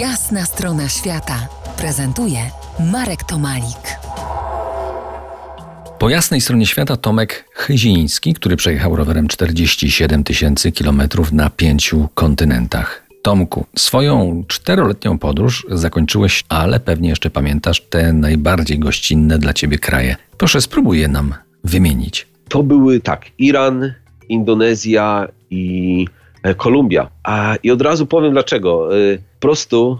Jasna strona świata prezentuje Marek Tomalik. Po jasnej stronie świata Tomek Chyziński, który przejechał rowerem 47 tysięcy kilometrów na pięciu kontynentach. Tomku, swoją czteroletnią podróż zakończyłeś, ale pewnie jeszcze pamiętasz te najbardziej gościnne dla ciebie kraje. Proszę, spróbuj je nam wymienić. To były tak, Iran, Indonezja i Kolumbia. A, I od razu powiem dlaczego. E, Po prostu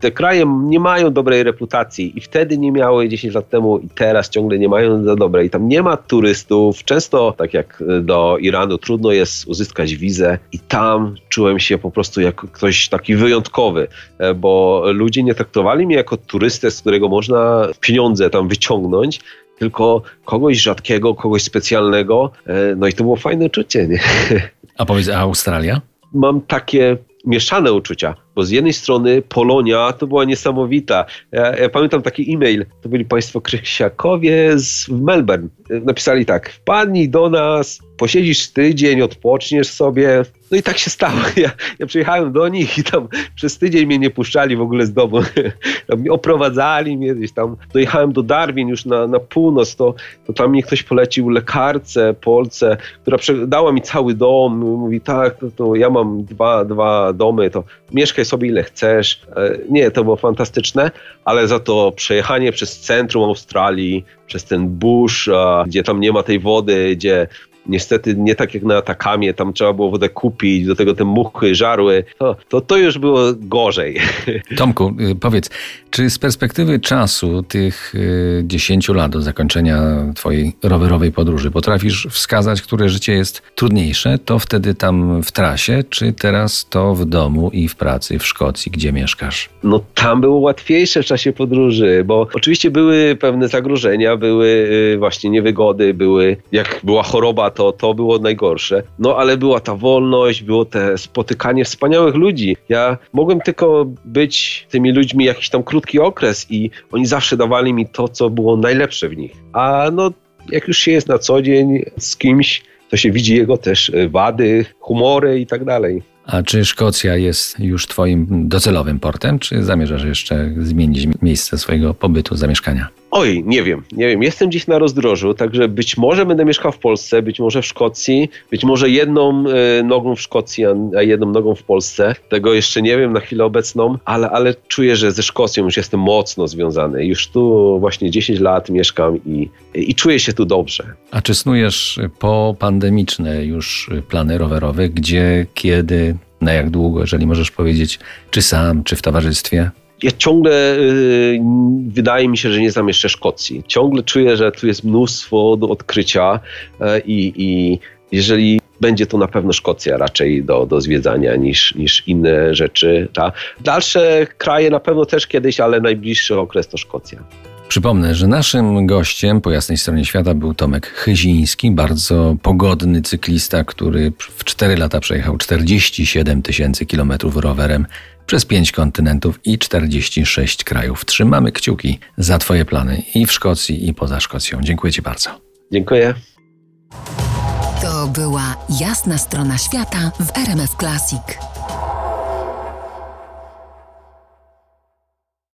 te kraje nie mają dobrej reputacji i wtedy nie miały 10 lat temu i teraz ciągle nie mają za dobrej. Tam nie ma turystów. Często, tak jak e, do Iranu, trudno jest uzyskać wizę i tam czułem się po prostu jak ktoś taki wyjątkowy, e, bo ludzie nie traktowali mnie jako turystę, z którego można pieniądze tam wyciągnąć, tylko kogoś rzadkiego, kogoś specjalnego. E, No i to było fajne uczucie. Nie? A powiedz, a Australia? Mam takie mieszane uczucia, bo z jednej strony Polonia to była niesamowita. Ja, ja pamiętam taki e-mail, to byli państwo Krysiakowie z Melbourne. Napisali tak, wpadnij do nas, posiedzisz tydzień, odpoczniesz sobie. No i tak się stało. Ja, ja przyjechałem do nich i tam przez tydzień mnie nie puszczali w ogóle z domu. Tam mnie oprowadzali mnie gdzieś tam. Dojechałem do Darwin już na, na północ, to, to tam mnie ktoś polecił lekarce, Polce, która dała mi cały dom. Mówi, tak, to, to ja mam dwa, dwa domy, to mieszkaj sobie ile chcesz. E, Nie, to było fantastyczne, ale za to przejechanie przez centrum Australii, przez ten a, gdzie tam nie ma tej wody, gdzie niestety nie tak jak na Atakamie, tam trzeba było wodę kupić, do tego te muchy żarły, to, to, to już było gorzej. Tomku, y, powiedz, czy z perspektywy czasu tych y, 10 lat do zakończenia twojej rowerowej podróży potrafisz wskazać, które życie jest trudniejsze? To wtedy tam w trasie, czy teraz to w domu i w pracy w Szkocji, gdzie mieszkasz? No tam było łatwiejsze w czasie podróży, bo oczywiście były pewne zagrożenia, były y, właśnie niewygody, były, jak była choroba, to to było najgorsze. No ale była ta wolność, było te spotykanie wspaniałych ludzi. Ja mogłem tylko być tymi ludźmi jakiś tam krótki okres i oni zawsze dawali mi to, co było najlepsze w nich. A no, jak już się jest na co dzień z kimś, to się widzi jego też y, wady, humory i tak dalej. A czy Szkocja jest już twoim docelowym portem, czy zamierzasz jeszcze zmienić miejsce swojego pobytu, zamieszkania? Oj, nie wiem, nie wiem. Jestem gdzieś na rozdrożu, także być może będę mieszkał w Polsce, być może w Szkocji, być może jedną e, nogą w Szkocji, a jedną nogą w Polsce. Tego jeszcze nie wiem na chwilę obecną, ale, ale czuję, że ze Szkocją już jestem mocno związany. Już tu właśnie 10 lat mieszkam i, i czuję się tu dobrze. A czy snujesz po pandemiczne już plany rowerowe? Gdzie, kiedy, na jak długo, jeżeli możesz powiedzieć, czy sam, czy w towarzystwie? Ja ciągle y, wydaje mi się, że nie znam jeszcze Szkocji. Ciągle czuję, że tu jest mnóstwo do odkrycia i, i jeżeli będzie to na pewno Szkocja raczej do, do zwiedzania niż, niż inne rzeczy. Ta. Dalsze kraje na pewno też kiedyś, ale najbliższy okres to Szkocja. Przypomnę, że naszym gościem po jasnej stronie świata był Tomek Chyziński, bardzo pogodny cyklista, który w 4 lata przejechał 47 tysięcy kilometrów rowerem przez 5 kontynentów i 46 krajów. Trzymamy kciuki za Twoje plany i w Szkocji, i poza Szkocją. Dziękuję Ci bardzo. Dziękuję. To była jasna strona świata w RMF Classic.